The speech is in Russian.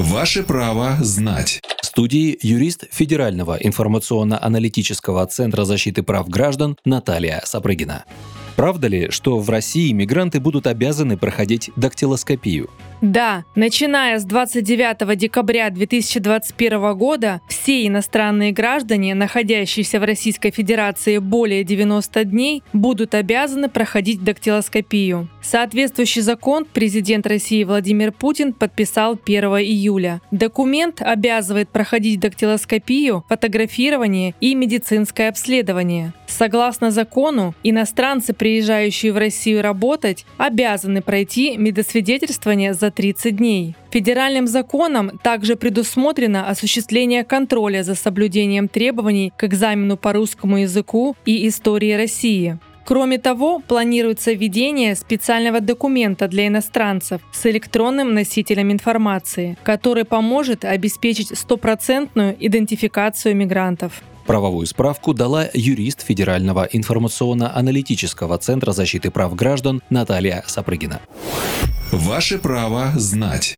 Ваше право знать. В студии юрист Федерального информационно-аналитического центра защиты прав граждан Наталья Сапрыгина. Правда ли, что в России мигранты будут обязаны проходить дактилоскопию? Да, начиная с 29 декабря 2021 года все иностранные граждане, находящиеся в Российской Федерации более 90 дней, будут обязаны проходить дактилоскопию. Соответствующий закон президент России Владимир Путин подписал 1 июля. Документ обязывает проходить дактилоскопию, фотографирование и медицинское обследование. Согласно закону, иностранцы, приезжающие в Россию работать, обязаны пройти медосвидетельствование за 30 дней. Федеральным законом также предусмотрено осуществление контроля за соблюдением требований к экзамену по русскому языку и истории России. Кроме того, планируется введение специального документа для иностранцев с электронным носителем информации, который поможет обеспечить стопроцентную идентификацию мигрантов. Правовую справку дала юрист Федерального информационно-аналитического центра защиты прав граждан Наталья Сапрыгина. Ваше право знать.